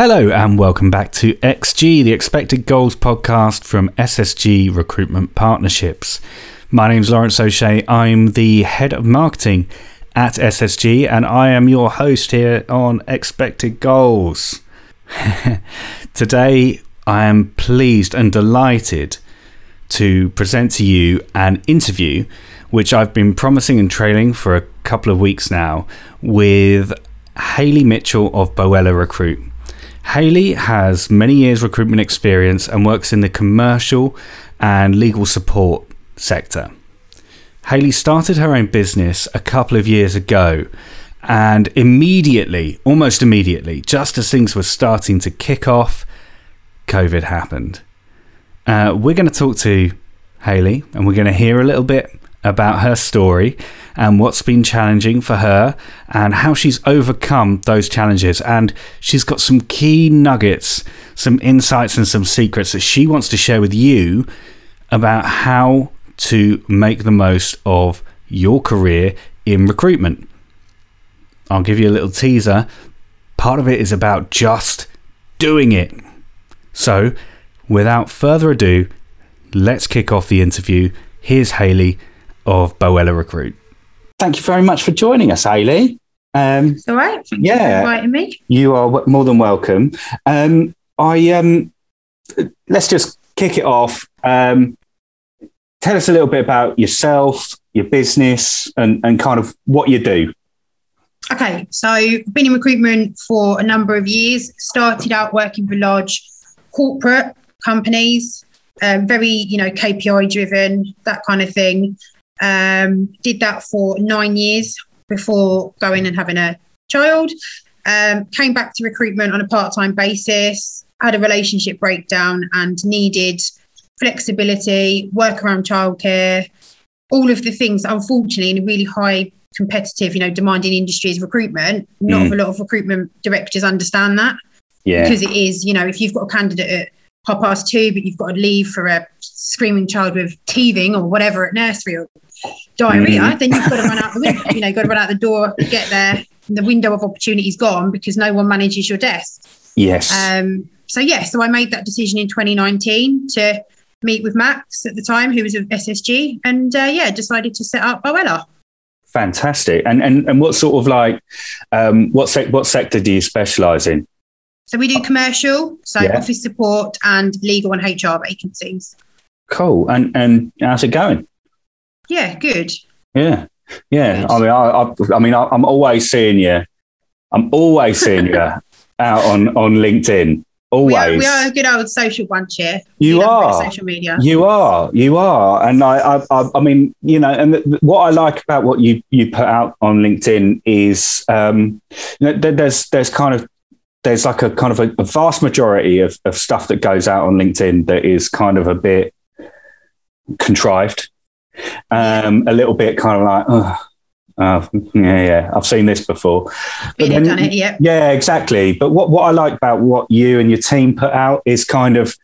Hello, and welcome back to XG, the Expected Goals podcast from SSG Recruitment Partnerships. My name is Lawrence O'Shea. I'm the head of marketing at SSG, and I am your host here on Expected Goals. Today, I am pleased and delighted to present to you an interview which I've been promising and trailing for a couple of weeks now with Hayley Mitchell of Bowella Recruit. Hayley has many years recruitment experience and works in the commercial and legal support sector. Hayley started her own business a couple of years ago and immediately, almost immediately, just as things were starting to kick off, COVID happened. Uh, we're going to talk to Hayley and we're going to hear a little bit about her story and what's been challenging for her and how she's overcome those challenges. And she's got some key nuggets, some insights, and some secrets that she wants to share with you about how to make the most of your career in recruitment. I'll give you a little teaser. Part of it is about just doing it. So, without further ado, let's kick off the interview. Here's Hayley of Bowella Recruit. Thank you very much for joining us, Hayley. Um, it's all right. Thank yeah, you inviting me. You are more than welcome. Um, I um, let's just kick it off. Um, tell us a little bit about yourself, your business, and, and kind of what you do. Okay, so I've been in recruitment for a number of years. Started out working for large corporate companies, um, very you know KPI driven, that kind of thing. Um, did that for nine years before going and having a child. Um, came back to recruitment on a part time basis, had a relationship breakdown, and needed flexibility, work around childcare, all of the things, unfortunately, in a really high competitive, you know, demanding industry is recruitment. Not mm. a lot of recruitment directors understand that. Yeah. Because it is, you know, if you've got a candidate at half past two, but you've got to leave for a screaming child with teething or whatever at nursery or diarrhea, mm. then you've got to run out the window, you know, you've got to run out the door get there. The window of opportunity is gone because no one manages your desk. Yes. Um, so yeah, so I made that decision in 2019 to meet with Max at the time, who was with SSG, and uh, yeah, decided to set up Bowella. Fantastic. And and and what sort of like um, what sec- what sector do you specialise in? So we do commercial, so yeah. office support and legal and HR vacancies. Cool. And and how's it going? Yeah, good. Yeah, yeah. Good. I mean, I, I, I mean, I, am always seeing you. I'm always seeing you out on on LinkedIn. Always. We are, we are a good old social bunch here. You are social media. You are. You are. And I, I, I mean, you know, and what I like about what you you put out on LinkedIn is, um, you know, there's there's kind of there's like a kind of a, a, vast majority of, of stuff that goes out on LinkedIn that is kind of a bit contrived um, a little bit kind of like, oh, oh, yeah, yeah, I've seen this before. Been done it, yeah. Yeah, exactly. But what, what I like about what you and your team put out is kind of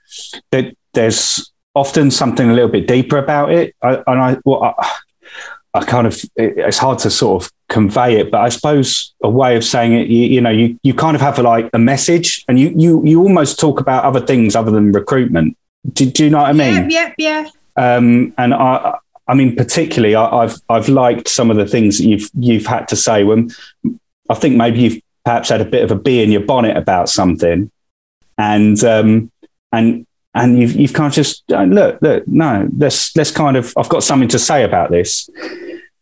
that there's often something a little bit deeper about it. I, and I, well, I, I kind of, it's hard to sort of convey it, but I suppose a way of saying it, you, you, know, you, you kind of have like a message and you, you, you almost talk about other things other than recruitment. Do, do you know what I mean? Yeah, yeah, yeah. Um, and I, I mean, particularly, I, have I've liked some of the things that you've you've had to say. When I think maybe you've perhaps had a bit of a bee in your bonnet about something, and um, and and you've you've kind of just uh, look look no let's let's kind of I've got something to say about this,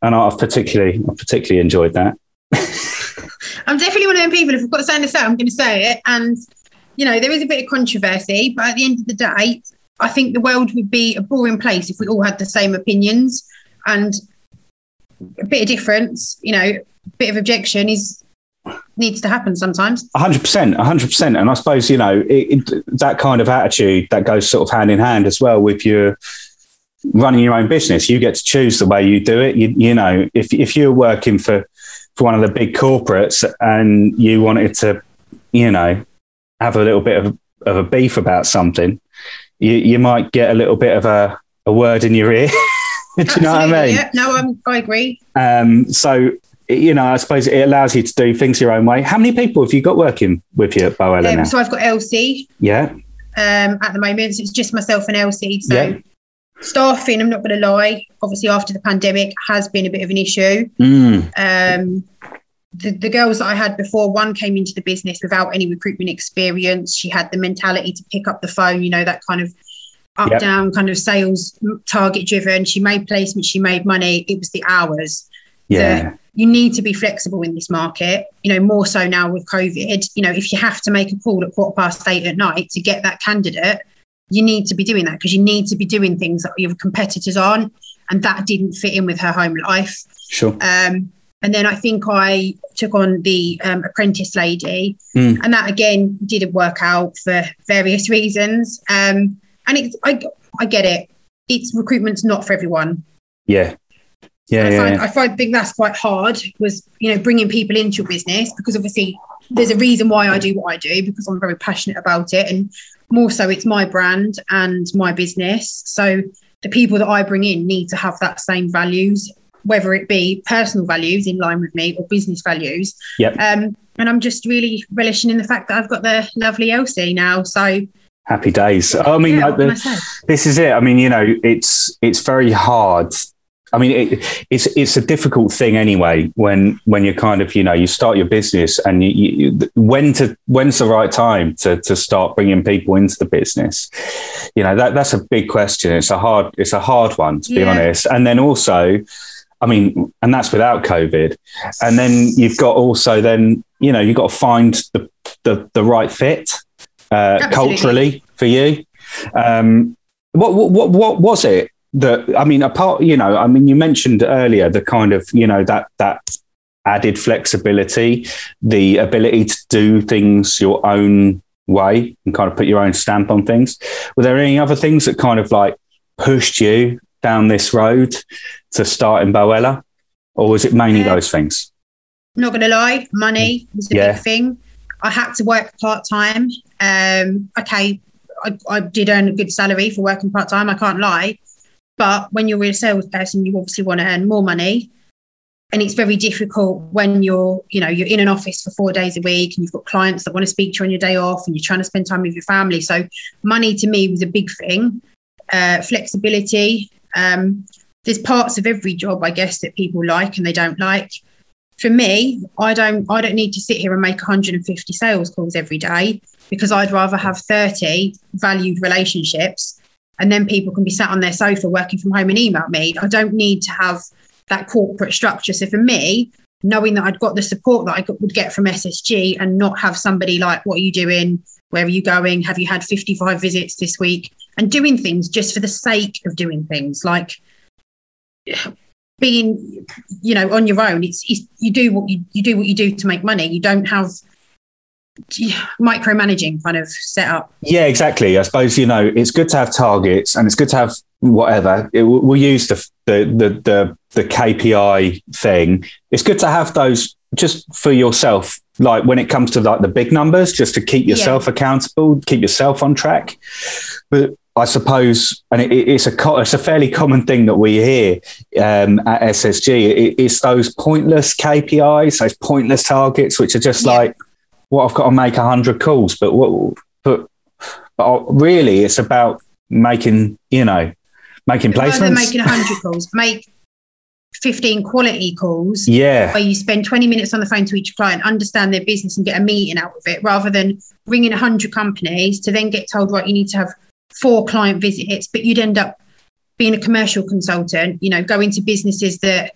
and I've particularly I've particularly enjoyed that. I'm definitely one of them people. If I've got to say this out, I'm going to say it. And you know, there is a bit of controversy, but at the end of the day, I think the world would be a boring place if we all had the same opinions and a bit of difference, you know, a bit of objection is needs to happen sometimes. 100%, 100%. And I suppose, you know, it, it, that kind of attitude that goes sort of hand in hand as well with your running your own business. You get to choose the way you do it. You, you know, if, if you're working for, for one of the big corporates and you wanted to, you know, have a little bit of, of a beef about something, you, you might get a little bit of a, a word in your ear. Do you know what I mean? Yeah, no, I'm, I agree. Um, so, you know, I suppose it allows you to do things your own way. How many people have you got working with you at Bowella Um, now? so I've got Elsie yeah, um, at the moment. So it's just myself and Elsie. So Yeah. staffing, I'm not going to lie, obviously after the pandemic has been a bit of an issue. mm, Um, the, the girls that I had before, one came into the business without any recruitment experience. She had the mentality to pick up the phone, you know, that kind of up Yep. down kind of sales target driven. She made placements, she made money. It was the hours. yeah, You need to be flexible in this market, you know, more so now with COVID. You know, if you have to make a call at quarter past eight at night to get that candidate, you need to be doing that because you need to be doing things that your competitors aren't. And that didn't fit in with her home life. sure. Um, and then I think I took on the um, apprentice lady, Mm. and that again didn't work out for various reasons. Um, and it's I, I get it. It's recruitment's not for everyone. Yeah, yeah, I yeah. find yeah. I find think that's quite hard. Was you know bringing people into your business because obviously there's a reason why I do what I do because I'm very passionate about it, and more so it's my brand and my business. So the people that I bring in need to have that same values, whether it be personal values in line with me or business values. Yep. Um, and I'm just really relishing in the fact that I've got the lovely Elsie now. So Happy days. I mean, yeah, like the, this is it. I mean, you know, it's it's very hard. I mean, it, it's it's a difficult thing anyway. When when you're kind of you know you start your business and you, you, when to when's the right time to to start bringing people into the business. You know that that's a big question. It's a hard it's a hard one to be Yeah. honest. And then also, I mean, and that's without COVID. And then you've got also then you know you've got to find the the, the right fit uh, culturally for you. Um, what, what what what was it that I mean? Apart, you know, I mean, you mentioned earlier the kind of you know that that added flexibility, the ability to do things your own way and kind of put your own stamp on things. Were there any other things that kind of like pushed you down this road to start in Bowella, or was it mainly Yeah. those things? not gonna lie, money was a Yeah. big thing. I had to work part time. Um, okay, I, I did earn a good salary for working part time. I can't lie, but when you're a salesperson, you obviously want to earn more money, and it's very difficult when you're, you know, you're in an office for four days a week, and you've got clients that want to speak to you on your day off, and you're trying to spend time with your family. So, money to me was a big thing. Uh, flexibility. Um, there's parts of every job, I guess, that people like and they don't like for me, I don't I don't need to sit here and make 150 sales calls every day because I'd rather have 30 valued relationships and then people can be sat on their sofa working from home and email me. I don't need to have that corporate structure. So for me, knowing that I'd got the support that I would get from SSG and not have somebody like, what are you doing? Where are you going? Have you had 55 visits this week? And doing things just for the sake of doing things like being you know on your own it's, it's you do what you, you do what you do to make money you don't have micromanaging kind of set up Yeah, exactly. I suppose you know it's good to have targets and it's good to have whatever. It, we'll use the, the the the the KPI thing. It's good to have those just for yourself. Like when it comes to like the big numbers, just to keep yourself accountable, keep yourself on track. But I suppose, and it, it's a co- it's a fairly common thing that we hear um, at SSG. It, it's those pointless KPIs, those pointless targets, which are just Yeah. like, well, I've got to make hundred calls, but what? But but really, it's about making you know making rather than placements. making 100 calls make 15 quality calls yeah, where you spend 20 minutes on the phone to each client understand their business and get a meeting out of it rather than ringing 100 companies to then get told right you need to have four client visits but you'd end up being a commercial consultant you know going to businesses that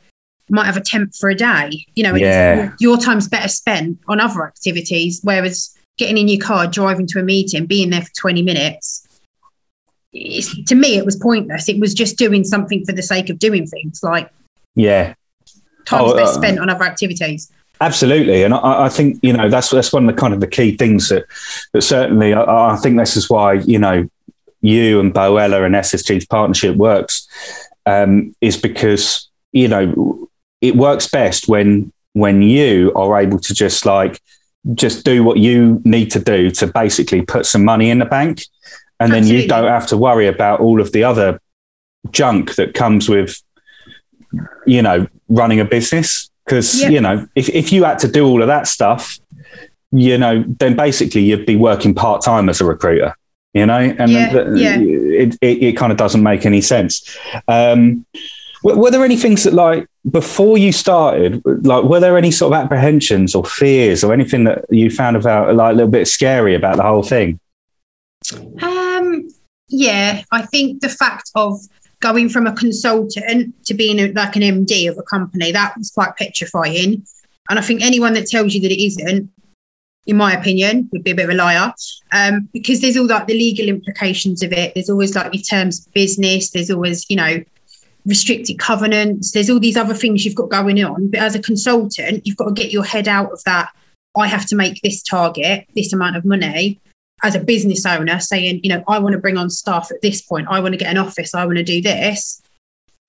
might have a temp for a day you know Yeah. your, time's better spent on other activities whereas getting in your car driving to a meeting being there for 20 minutes it's, to me it was pointless it was just doing something for the sake of doing things like yeah. time's Oh, best uh, spent on other activities Absolutely, and I, I think you know that's that's one of the kind of the key things that that certainly I, I think this is why you know you and Bowella and SSG's partnership works um, is because you know it works best when when you are able to just like just do what you need to do to basically put some money in the bank, and then you don't have to worry about all of the other junk that comes with you know running a business. Because yep. you know if, if you had to do all of that stuff you know then basically you'd be working part-time as a recruiter you know and yeah, the, yeah. It, it, it, kind of doesn't make any sense um, were, were, there any things that like before you started like were there any sort of apprehensions or fears or anything that you found about like a little bit scary about the whole thing um yeah i think the fact of going from a consultant to being a, like an MD of a company, that was quite petrifying. And I think anyone that tells you that it isn't, in my opinion, would be a bit of a liar. Um, because there's all like the legal implications of it. There's always like your terms of business. There's always, you know, restricted covenants. There's all these other things you've got going on. But as a consultant, you've got to get your head out of that. I have to make this target, this amount of money as a business owner saying, you know, I want to bring on staff at this point, I want to get an office, I want to do this.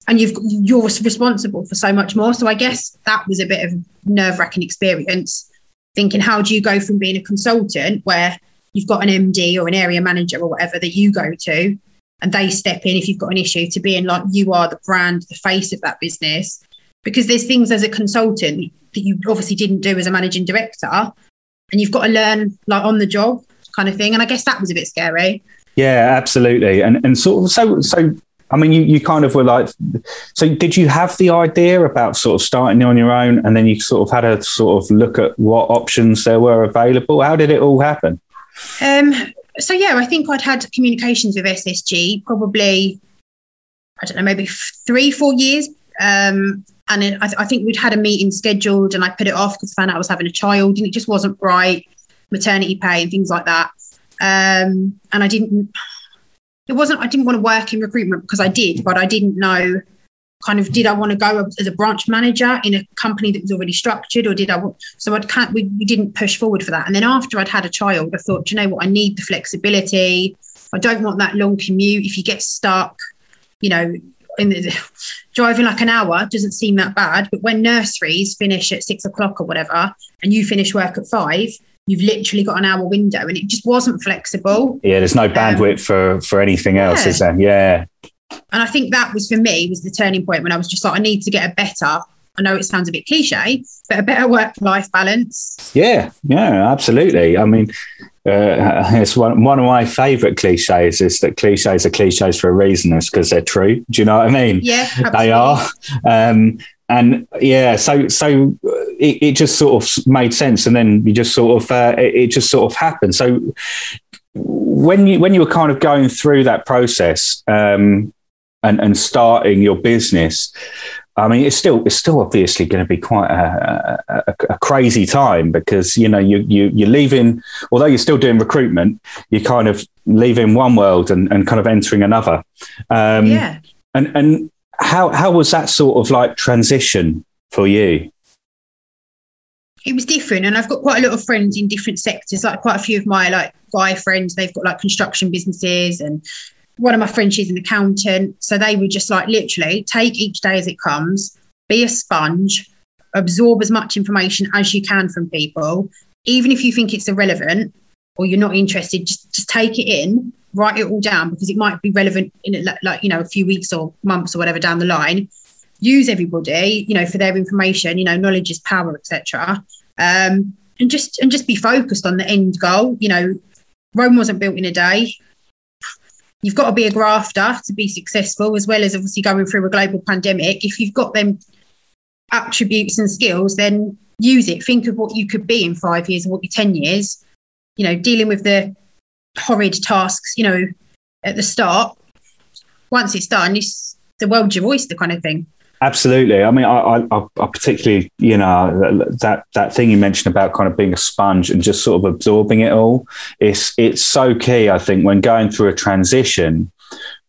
And you've you're responsible for so much more. So I guess that was a bit of nerve wracking experience. Thinking, how do you go from being a consultant where you've got an MD or an area manager or whatever that you go to, and they step in if you've got an issue, to being like you are the brand, the face of that business. Because there's things as a consultant that you obviously didn't do as a managing director, and you've got to learn like on the job kind of thing. And I guess that was a bit scary. Yeah, absolutely. And and sort of so so I mean, you, you kind of were like, so did you have the idea about sort of starting on your own and then you sort of had a sort of look at what options there were available? How did it all happen? Um, so, yeah, I think I'd had communications with SSG probably, I don't know, maybe three, four years. Um, and it, I, th- I, think we'd had a meeting scheduled and I put it off because I found out I was having a child and it just wasn't right maternity pay and things like that. Um, and I didn't, it wasn't, I didn't want to work in recruitment because I did, but I didn't know kind of did I want to go as a branch manager in a company that was already structured or did I want so I can't we, we didn't push forward for that. And then after I'd had a child I thought you know what? I need the flexibility. I don't want that long commute. If you get stuck you know in the, driving like an hour doesn't seem that bad but when nurseries finish at six o'clock or whatever and you finish work at five you've literally got an hour window and it just wasn't flexible. Yeah, there's no um, bandwidth um, for for anything else, yeah. is there? Yeah. And I think that was for me was the turning point when I was just like, I need to get a better. I know it sounds a bit cliche, but a better work life balance. Yeah, yeah, absolutely. I mean, uh, it's one, one of my favorite cliches is that cliches are cliches for a reason. It's because they're true. Do you know what I mean? Yeah, absolutely. they are. Um, and yeah, so so it, it, just sort of made sense, and then you just sort of uh, it, it, just sort of happened. So when you when you were kind of going through that process um, and and starting your business, I mean, it's still it's still obviously going to be quite a, a, a, crazy time because you know you you you're leaving, although you're still doing recruitment, you're kind of leaving one world and, and kind of entering another. Um, yeah. And and how how was that sort of like transition for you? It was different, and I've got quite a lot of friends in different sectors. Like quite a few of my like guy friends, they've got like construction businesses, and one of my friends, she's an accountant. So they would just like literally take each day as it comes, be a sponge, absorb as much information as you can from people, even if you think it's irrelevant or you're not interested. Just just take it in write it all down because it might be relevant in like you know a few weeks or months or whatever down the line. Use everybody you know for their information you know knowledge is power etc um, and just and just be focused on the end goal you know. Rome wasn't built in a day. You've got to be a grafter to be successful as well as obviously going through a global pandemic. If you've got them attributes and skills then use it. Think of what you could be in five years or what you 10 years. You know dealing with the horrid tasks, you know, at the start. Once it's done, it's the world's your oyster kind of thing. Absolutely. I mean, I, I, I, particularly, you know, that that thing you mentioned about kind of being a sponge and just sort of absorbing it all. It's it's so key. I think when going through a transition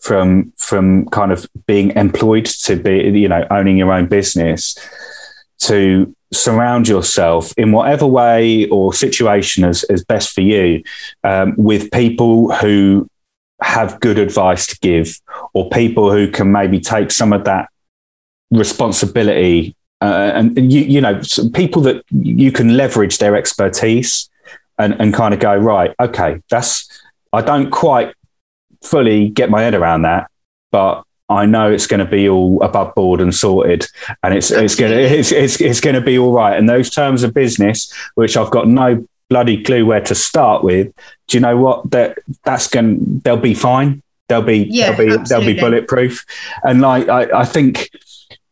from from kind of being employed to be, you know, owning your own business to surround yourself in whatever way or situation is, is best for you um, with people who have good advice to give or people who can maybe take some of that responsibility uh, and, and you, you know people that you can leverage their expertise and, and kind of go right okay that's i don't quite fully get my head around that but I know it's going to be all above board and sorted, and it's it's going to it's, it's it's going to be all right. And those terms of business, which I've got no bloody clue where to start with, do you know what? That that's going they'll be fine. They'll be Yeah, they'll be they'll be bulletproof. And like I, I think,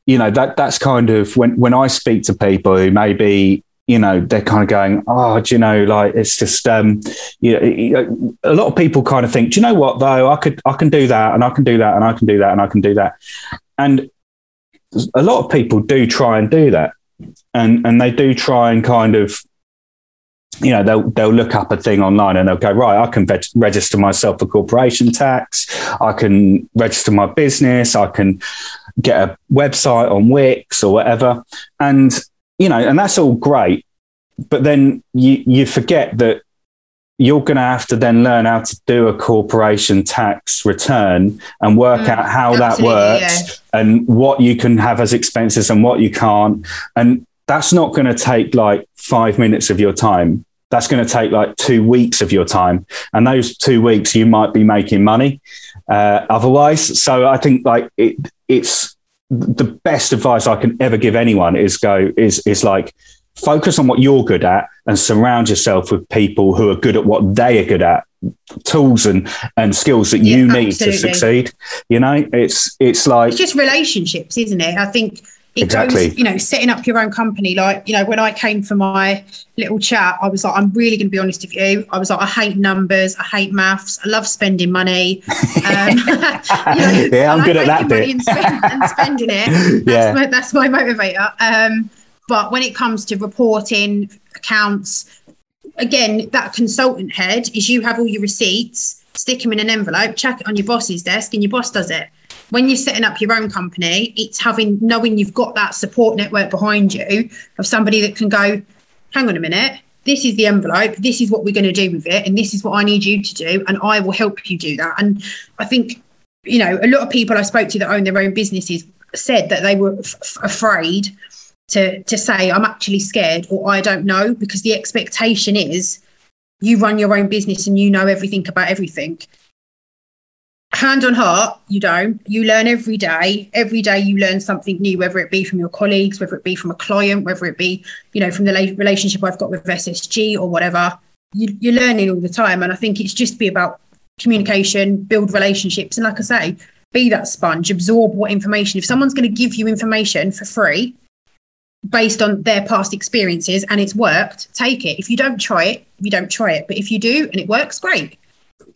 you know that that's kind of when when I speak to people who maybe you know they're kind of going oh do you know like it's just um you know, a lot of people kind of think do you know what though? I could i can do that and i can do that and i can do that and i can do that. And a lot of people do try and do that. And and they do try and kind of you know they'll they'll look up a thing online and they'll go right i can veg- register myself for corporation tax. I can register my business. I can get a website on wix or whatever. And you know and that's all great but then you you forget that you're going to have to then learn how to do a corporation tax return and work Mm, out how that works and what you can have as expenses and what you can't and that's not going to take like five minutes of your time. That's going to take like two weeks of your time and those two weeks you might be making money uh, otherwise. So i think like it, it's the best advice i can ever give anyone is go is is like focus on what you're good at and surround yourself with people who are good at what they are good at. Tools and and skills that you Yeah, need to succeed you know? It's it's like it's just relationships, isn't it? I think it Exactly. goes, you know, setting up your own company. Like, you know, when I came for my little chat, I was like, I'm really going to be honest with you. I was like, I hate numbers, I hate maths, I love spending money. Um, you know, Yeah, I'm good at that bit. And, spend, and spending it. That's, Yeah. my, that's my motivator. Um, but when it comes to reporting, accounts, again, that consultant head is you have all your receipts, stick them in an envelope, chuck it on your boss's desk, and your boss does it. When you're setting up your own company, it's having knowing you've got that support network behind you of somebody that can go, hang on a minute, this is the envelope, this is what we're going to do with it, and this is what I need you to do, and I will help you do that. And I think, you know, a lot of people I spoke to that own their own businesses said that they were f- afraid to to say I'm actually scared or I don't know because the expectation is you run your own business and you know everything about everything. Hand on heart, you don't. You learn every day. Every day you learn something new, whether it be from your colleagues, whether it be from a client, whether it be, you know, from the relationship I've got with SSG or whatever. You, you're learning all the time. And I think it's just be about communication, build relationships. And like I say, be that sponge, absorb what information. If someone's going to give you information for free, based on their past experiences and it's worked, take it. If you don't try it, you don't try it. But if you do and it works, great.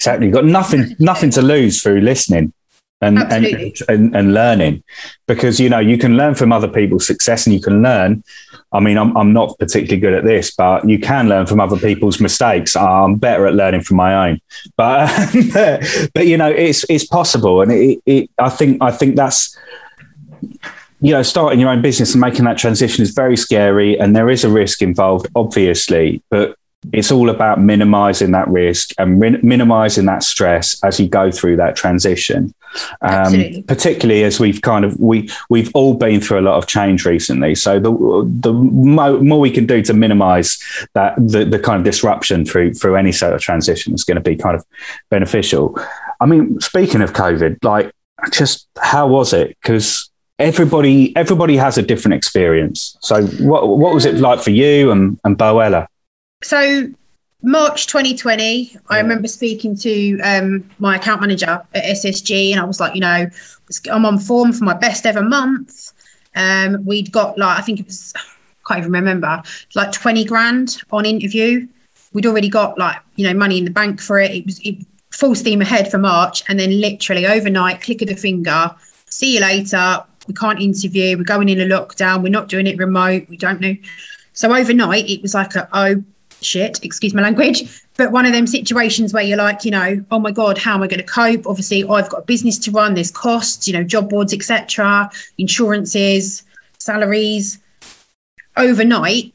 Exactly. You've got nothing nothing to lose through listening and, and, and and learning. Because you know, you can learn from other people's success and you can learn. I mean, I'm I'm not particularly good at this, but you can learn from other people's mistakes. I'm better at learning from my own. But but you know, it's it's possible and it, it I think I think that's you know, starting your own business and making that transition is very scary and there is a risk involved, obviously, but it's all about minimizing that risk and min- minimizing that stress as you go through that transition. Um, particularly as we've kind of we we've all been through a lot of change recently. So the the mo- more we can do to minimize that the, the kind of disruption through through any sort of transition is going to be kind of beneficial. I mean, speaking of COVID, like just how was it? Because everybody everybody has a different experience. So what what was it like for you and and Bowella? So March 2020, I remember speaking to um, my account manager at SSG, and I was like, you know, I'm on form for my best ever month. Um, we'd got like, I think it was, can't even remember, like 20 grand on interview. We'd already got like, you know, money in the bank for it. It was it, full steam ahead for March, and then literally overnight, click of the finger, see you later. We can't interview. We're going in a lockdown. We're not doing it remote. We don't know. So overnight, it was like a oh shit, excuse my language, but one of them situations where you're like, you know, oh my god, how am I going to cope? Obviously, I've got a business to run. There's costs, you know, job boards, etc., insurances, salaries. Overnight,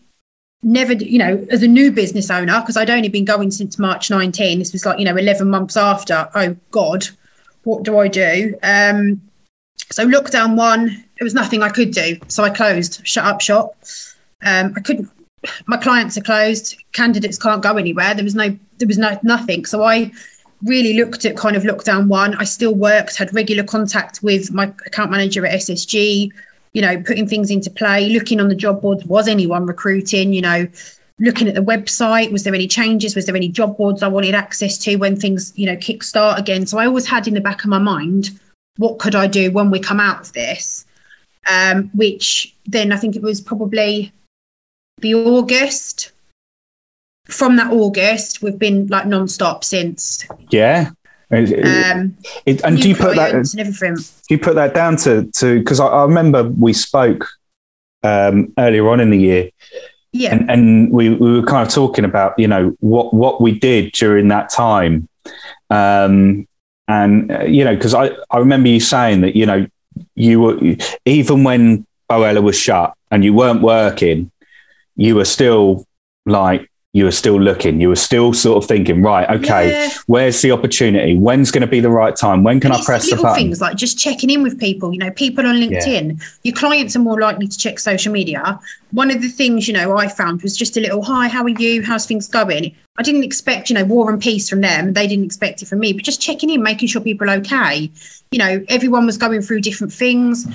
never, you know, as a new business owner, because I'd only been going since March 19. This was like, you know, 11 months after. Oh God, what do I do? Um, so lockdown one, there was nothing I could do, so I closed, shut up shop. Um, I couldn't. My clients are closed. Candidates can't go anywhere. There was no. There was no nothing. So I really looked at kind of lockdown one. I still worked, had regular contact with my account manager at SSG, you know, putting things into play, looking on the job boards, was anyone recruiting, you know, looking at the website, was there any changes? Was there any job boards I wanted access to when things, you know, kickstart again? So I always had in the back of my mind, what could I do when we come out of this? Um, which then I think it was probably the August from that August, we've been like non-stop since. Yeah. Um, it, and do you put that? Do you put that down to to because I, I, remember we spoke um, earlier on in the year, yeah, and, and, we, we were kind of talking about you know what what we did during that time, um, and uh, you know because I I remember you saying that you know you were even when Bowella was shut and you weren't working, you were still like you were still looking. You were still sort of thinking, right, okay, yeah. where's the opportunity? When's going to be the right time? When can and I press the button? Things like just checking in with people. You know, people on LinkedIn. Yeah. Your clients are more likely to check social media. One of the things you know I found was just a little hi, how are you? How's things going? I didn't expect you know war and peace from them. They didn't expect it from me, but just checking in, making sure people are okay. You know, everyone was going through different things.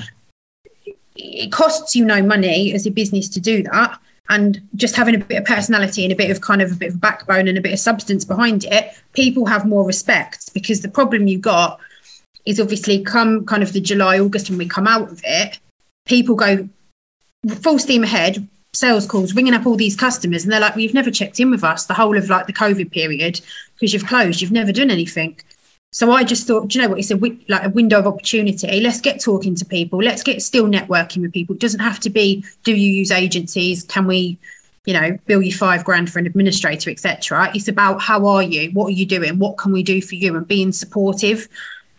It costs you no money as a business to do that and just having a bit of personality and a bit of kind of a bit of backbone and a bit of substance behind it, people have more respect because the problem you got is obviously come kind of the July, August when we come out of it, people go full steam ahead, sales calls, ringing up all these customers, and they're like, well, you've never checked in with us the whole of like the COVID period because you've closed, you've never done anything. So I just thought, do you know what? It's a like a window of opportunity. Let's get talking to people. Let's get still networking with people. It doesn't have to be. Do you use agencies? Can we, you know, bill you five grand for an administrator, etc. It's about how are you? What are you doing? What can we do for you? And being supportive.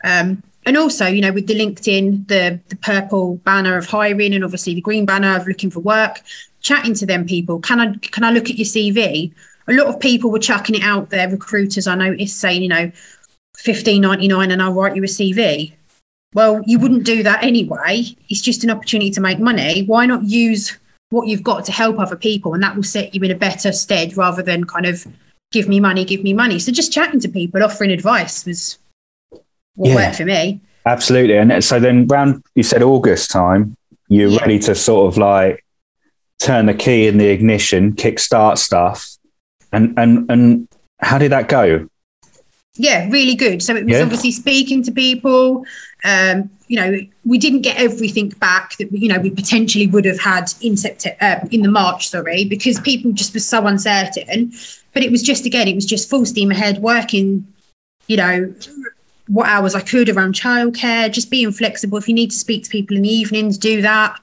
Um, and also, you know, with the LinkedIn, the the purple banner of hiring, and obviously the green banner of looking for work, chatting to them people. Can I can I look at your CV? A lot of people were chucking it out there. Recruiters, I noticed, saying, you know fifteen ninety nine and I'll write you a CV. Well, you wouldn't do that anyway. It's just an opportunity to make money. Why not use what you've got to help other people, and that will set you in a better stead rather than kind of give me money, give me money. So just chatting to people, offering advice was what yeah, worked for me. Absolutely. And so then round you said August time, you're yeah. ready to sort of like turn the key in the ignition, kickstart stuff. And and and how did that go? Yeah, really good. So it was yeah. obviously speaking to people. Um, you know, we didn't get everything back that you know we potentially would have had in September, uh, in the March, sorry, because people just were so uncertain. But it was just again, it was just full steam ahead, working. You know, what hours I could around childcare, just being flexible. If you need to speak to people in the evenings, do that.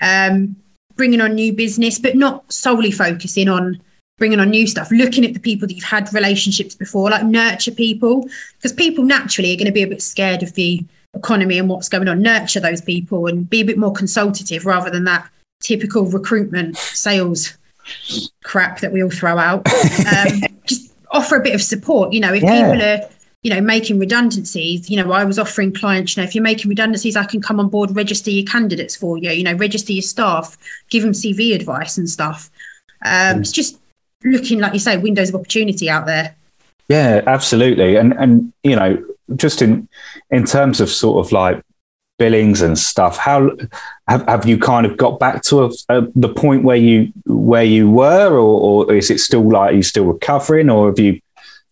Um, bringing on new business, but not solely focusing on bringing on new stuff, looking at the people that you've had relationships before, like nurture people, because people naturally are going to be a bit scared of the economy and what's going on. Nurture those people and be a bit more consultative rather than that typical recruitment sales crap that we all throw out. Um, just offer a bit of support. You know, if yeah. people are you know, making redundancies, you know, I was offering clients, you know, if you're making redundancies, I can come on board, register your candidates for you, you know, register your staff, give them CV advice and stuff. Um, it's just looking, like you say, windows of opportunity out there. Yeah, absolutely. And and you know, just in in terms of sort of like billings and stuff, how have, have you kind of got back to a, a, the point where you where you were, or, or is it still like you still recovering, or have you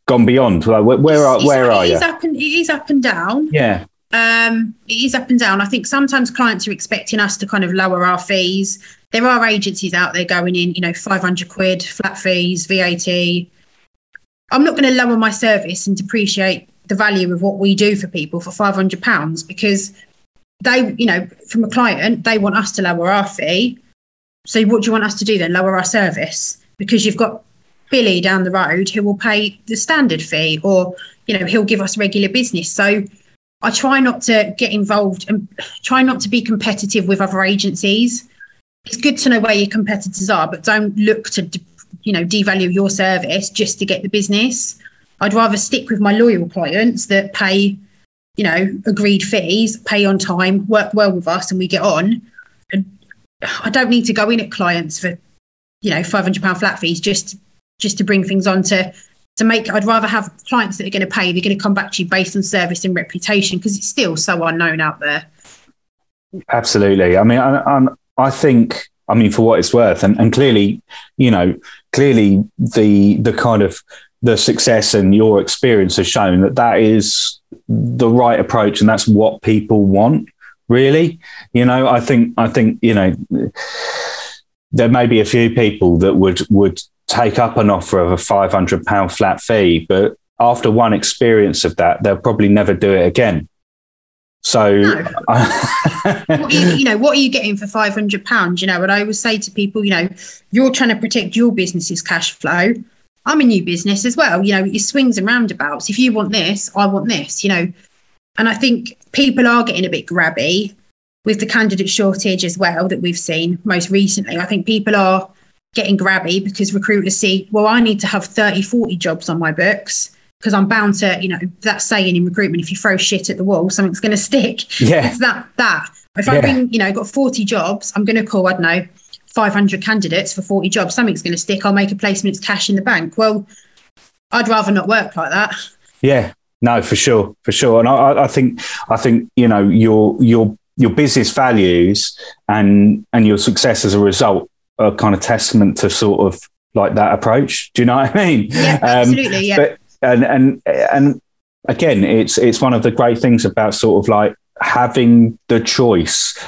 gone beyond? Like, where, where are where are you? Up and, it is up and down. Yeah. Um, it is up and down. I think sometimes clients are expecting us to kind of lower our fees there are agencies out there going in, you know, 500 quid, flat fees, VAT. I'm not going to lower my service and depreciate the value of what we do for people for 500 pounds because they, you know, from a client, they want us to lower our fee. So what do you want us to do then? Lower our service because you've got Billy down the road who will pay the standard fee or, you know, he'll give us regular business. So I try not to get involved and try not to be competitive with other agencies it's good to know where your competitors are, but don't look to you know devalue your service just to get the business. I'd rather stick with my loyal clients that pay, you know, agreed fees, pay on time, work well with us, and we get on. And I don't need to go in at clients for, you know, five hundred pound flat fees just just to bring things on to to make i'd rather have clients that are going to pay they're going to come back to you based on service and reputation because it's still so unknown out there absolutely i mean I, I, I think i mean for what it's worth and, and clearly you know clearly the the kind of the success and your experience has shown that that is the right approach and that's what people want really. You know i think i think you know there may be a few people that would would take up an offer of a 500 pound flat fee but after one experience of that they'll probably never do it again so no. what you, you, know what are you getting for 500 pounds? You know and i always say to people you know you're trying to protect your business's cash flow. I'm a new business as well you know it swings and roundabouts. If you want this i want this you know. And i think people are getting a bit grabby with the candidate shortage as well that we've seen most recently. I think people are getting grabby because recruiters see, well, I need to have 30, 40 jobs on my books because I'm bound to, you know, that saying in recruitment, if you throw shit at the wall, something's going to stick. Yeah. It's that, that. If yeah. I've been, you know, got 40 jobs, I'm going to call, I don't know, 500 candidates for 40 jobs. Something's going to stick. I'll make a placement, it's cash in the bank. Well, I'd rather not work like that. Yeah. No, for sure, for sure. And I, I think, I think, you know, your, your, your business values and and your success as a result are kind of testament to sort of like that approach. Do you know what I mean? Yeah, um, absolutely. Yeah. But, and and and again, it's it's one of the great things about sort of like having the choice.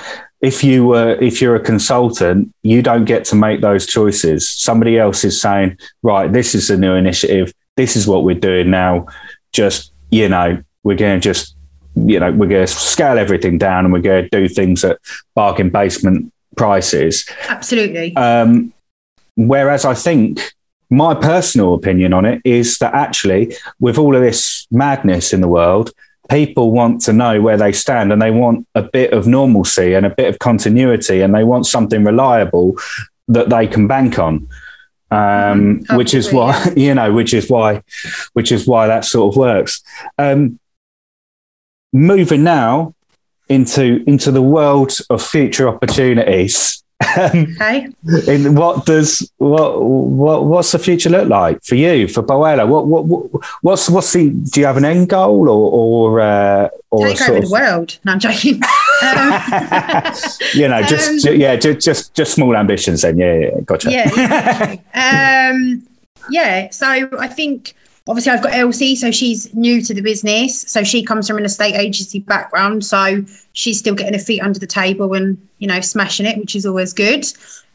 If you were if you're a consultant, you don't get to make those choices. Somebody else is saying, right, this is a new initiative. This is what we're doing now. Just you know, we're going to just you know, we're going to scale everything down and we're going to do things at bargain basement prices. Absolutely. Um, whereas I think my personal opinion on it is that actually, with all of this madness in the world, people want to know where they stand and they want a bit of normalcy and a bit of continuity and they want something reliable that they can bank on. Um, mm-hmm. which is why you know, which is why, which is why that sort of works. Um, moving now into into the world of future opportunities. Okay. In what does what what what's the future look like for you for Bowella? What what, what what's what's the do you have an end goal or or uh, or take over of, the world? No, I'm joking. Um, you know, just, um, yeah, just just just small ambitions. Then, yeah, yeah gotcha. Yeah. um, yeah. So I think obviously I've got Elsie, so she's new to the business. So she comes from an estate agency background. So she's still getting her feet under the table and, you know, smashing it, which is always good.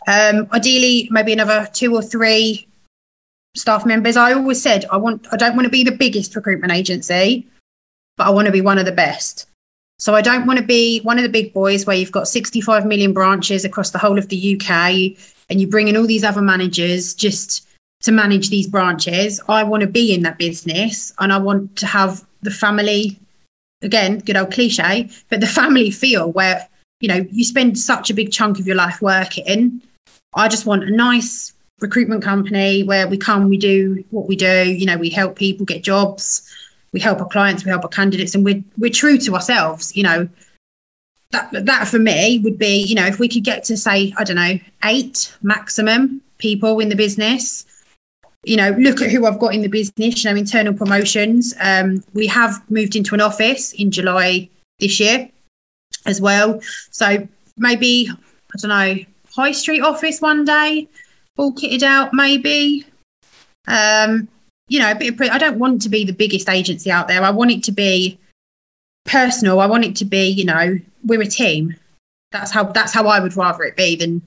Um, ideally, maybe another two or three staff members. I always said I want I don't want to be the biggest recruitment agency, but I want to be one of the best. So I don't want to be one of the big boys where you've got 65 million branches across the whole of the UK and you bring in all these other managers just to manage these branches. I want to be in that business and I want to have the family, again, good old cliche, but the family feel where, you know, you spend such a big chunk of your life working. I just want a nice recruitment company where we come, we do what we do, you know, we help people get jobs, we help our clients, we help our candidates, and we're we're true to ourselves, you know. That that for me would be, you know, if we could get to say, I don't know, eight maximum people in the business, you know, look at who I've got in the business, you know, internal promotions. Um, we have moved into an office in July this year as well. So maybe, I don't know, high street office one day, all kitted out, maybe. Um, you know, of, I don't want to be the biggest agency out there. I want it to be personal. I want it to be, you know, we're a team. That's how that's how I would rather it be than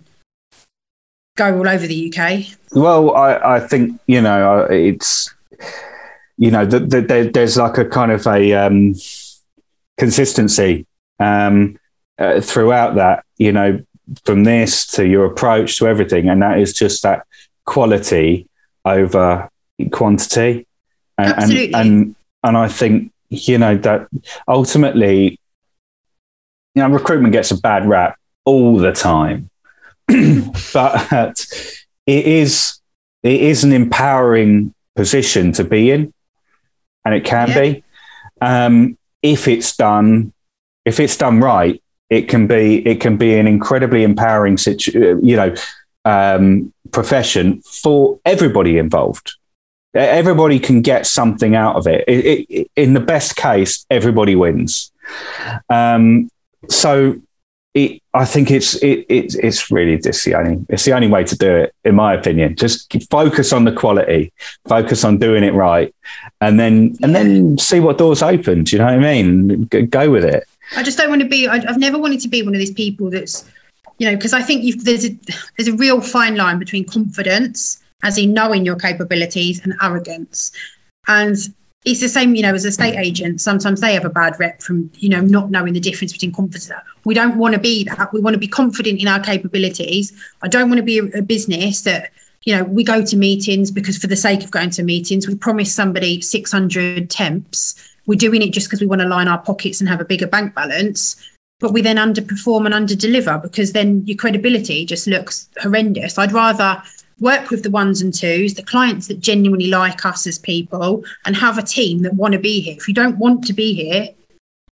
go all over the UK? Well, I, I think you know it's you know the, the, the, there's like a kind of a um, consistency um, uh, throughout that. You know, from this to your approach to everything, and that is just that quality over quantity. And, Absolutely. And, and and I think you know that ultimately, you know, recruitment gets a bad rap all the time but it is it is an empowering position to be in, and it can yeah. be um, if it's done if it's done right. It can be it can be an incredibly empowering situ- you know um, profession for everybody involved. Everybody can get something out of it. it, it in the best case, everybody wins. Um, so it, I think it's it, it, it's really just the only it's the only way to do it, in my opinion. Just focus on the quality, focus on doing it right, and then and then see what doors open. Do you know what I mean? Go with it. I just don't want to be. I've never wanted to be one of these people that's, you know, because I think you've, there's a there's a real fine line between confidence, as in knowing your capabilities, and arrogance. And it's the same, you know, as a state agent. Sometimes they have a bad rep from, you know, not knowing the difference between confidence. We don't want to be that. We want to be confident in our capabilities. I don't want to be a, a business that you know, we go to meetings because for the sake of going to meetings, we promise somebody 600 temps we're doing it just because we want to line our pockets and have a bigger bank balance but we then underperform and underdeliver because then your credibility just looks horrendous i'd rather work with the ones and twos the clients that genuinely like us as people and have a team that want to be here if you don't want to be here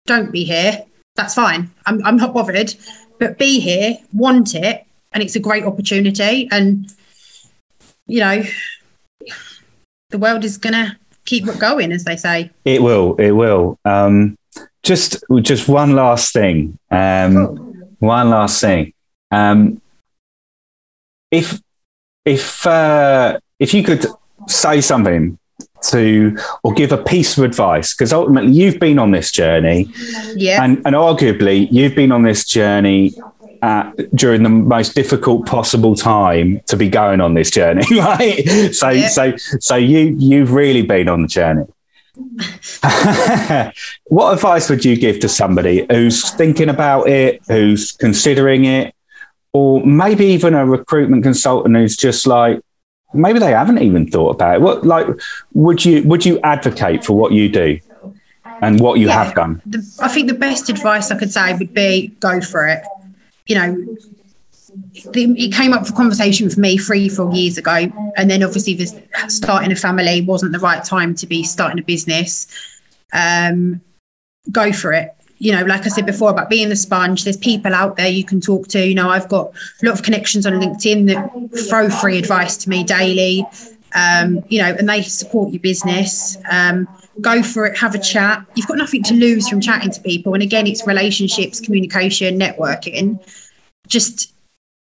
don't be here that's fine i'm, I'm not bothered but be here want it and it's a great opportunity and you know the world is going to keep it going, as they say. It will. It will. Um, just, just one last thing. Um, cool. One last thing. Um, if, if, uh, if you could say something to or give a piece of advice because ultimately you've been on this journey yeah and, and arguably you've been on this journey at, during the most difficult possible time to be going on this journey, right? So, yeah. so, so you you've really been on the journey. what advice would you give to somebody who's thinking about it, who's considering it, or maybe even a recruitment consultant who's just like, maybe they haven't even thought about it. What like would you would you advocate for what you do and what you yeah, have done? The, I think the best advice I could say would be go for it you know, it came up for conversation with me three, four years ago. And then obviously, this starting a family wasn't the right time to be starting a business. Um, go for it. You know, like I said before about being the sponge, there's people out there you can talk to. You know, I've got a lot of connections on LinkedIn that throw free advice to me daily. Um, you know, and they support your business. Um, go for it, have a chat. You've got nothing to lose from chatting to people. And again, it's relationships, communication, networking. Just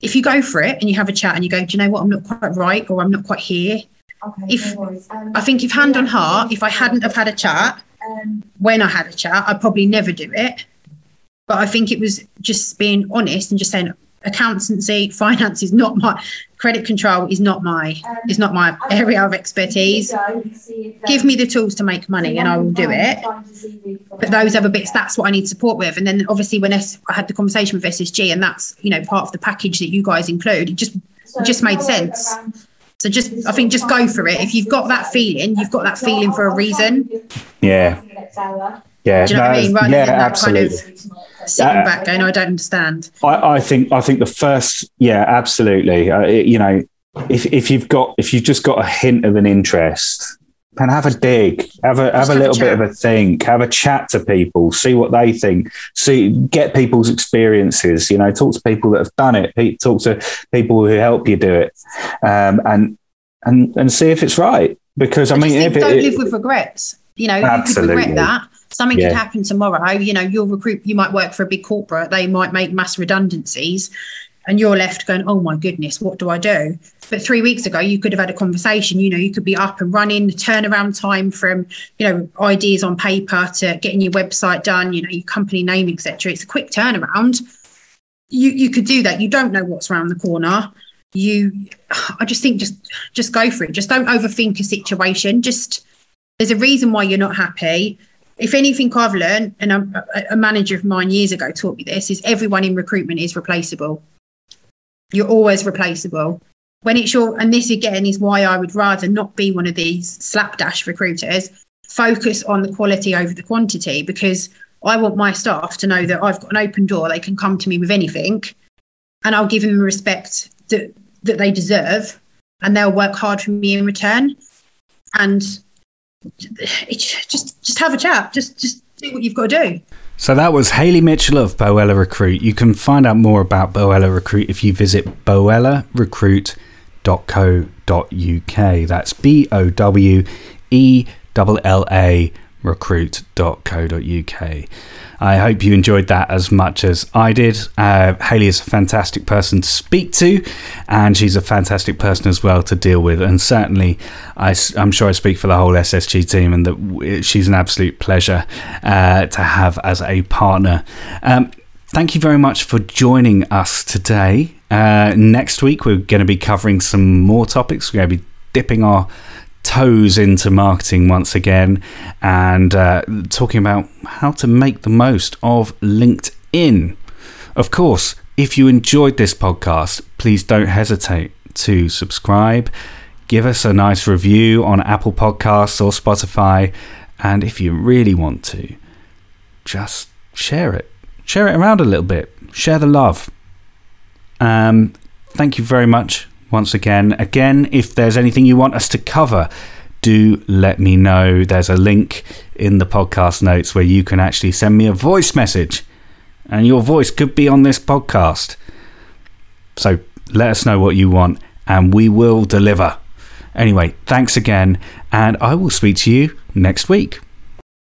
if you go for it and you have a chat and you go, do you know what, I'm not quite right or I'm not quite here. Okay, if no um, I think if hand on heart, if I hadn't have had a chat um, when I had a chat, I'd probably never do it. But I think it was just being honest and just saying, accountancy, finance is not my credit control is not my is not my area of expertise. Give me the tools to make money and I will do it. But those other bits, that's what I need support with. And then obviously when I had the conversation with SSG and that's, you know, part of the package that you guys include, it just it just made sense. So just I think just go for it. If you've got that feeling, you've got that feeling for a reason. Yeah. Yeah, Do you know no, what I mean? Rather yeah, than that absolutely. kind of sitting uh, back going, I don't understand. I, I, think I think the first, yeah, absolutely. Uh, you know, if if you've got if you've just got a hint of an interest, and have a dig, have a have a little bit of a think, have a chat to people, see what they think, see get people's experiences. You know, talk to people that have done it, talk to people who help you do it, um, and and and see if it's right. Because I, I mean, if don't it, live with regrets. You know, absolutely. you could regret that something yeah. could happen tomorrow. You know, you'll recruit, you might work for a big corporate, they might make mass redundancies, and you're left going, oh my goodness, what do I do? But three weeks ago, you could have had a conversation. You know, you could be up and running. The turnaround time from you know ideas on paper to getting your website done, you know, your company name, etc. It's a quick turnaround. You you could do that. You don't know what's around the corner. You, I just think just just go for it. Just don't overthink a situation. Just there's a reason why you're not happy if anything I've learned, and a, a manager of mine years ago taught me this, is everyone in recruitment is replaceable. You're always replaceable. When it's your, and this again is why I would rather not be one of these slapdash recruiters. Focus on the quality over the quantity because I want my staff to know that I've got an open door. They can come to me with anything, and I'll give them the respect that that they deserve, and they'll work hard for me in return. And just just have a chat. Just just do what you've got to do. So that was Hayley Mitchell of Bowella Recruit. You can find out more about Bowella Recruit if you visit bowellarecruit.co.uk. recruit.co.uk. That's B O W E L L A recruit.co.uk. I hope you enjoyed that as much as I did. Uh, Hayley is a fantastic person to speak to, and she's a fantastic person as well to deal with. And certainly, I, am sure I speak for the whole SSG team, and that she's an absolute pleasure uh, to have as a partner. Um, thank you very much for joining us today. Uh, next week, we're going to be covering some more topics. We're going to be dipping our toes into marketing once again and uh, talking about how to make the most of LinkedIn. Of course, if you enjoyed this podcast, please don't hesitate to subscribe, give us a nice review on Apple Podcasts or Spotify, and if you really want to, just share it. Share it around a little bit. Share the love. Um, thank you very much once again. Again, if there's anything you want us to cover, do let me know. There's a link in the podcast notes where you can actually send me a voice message, and your voice could be on this podcast. So let us know what you want, and we will deliver. Anyway, thanks again, and I will speak to you next week.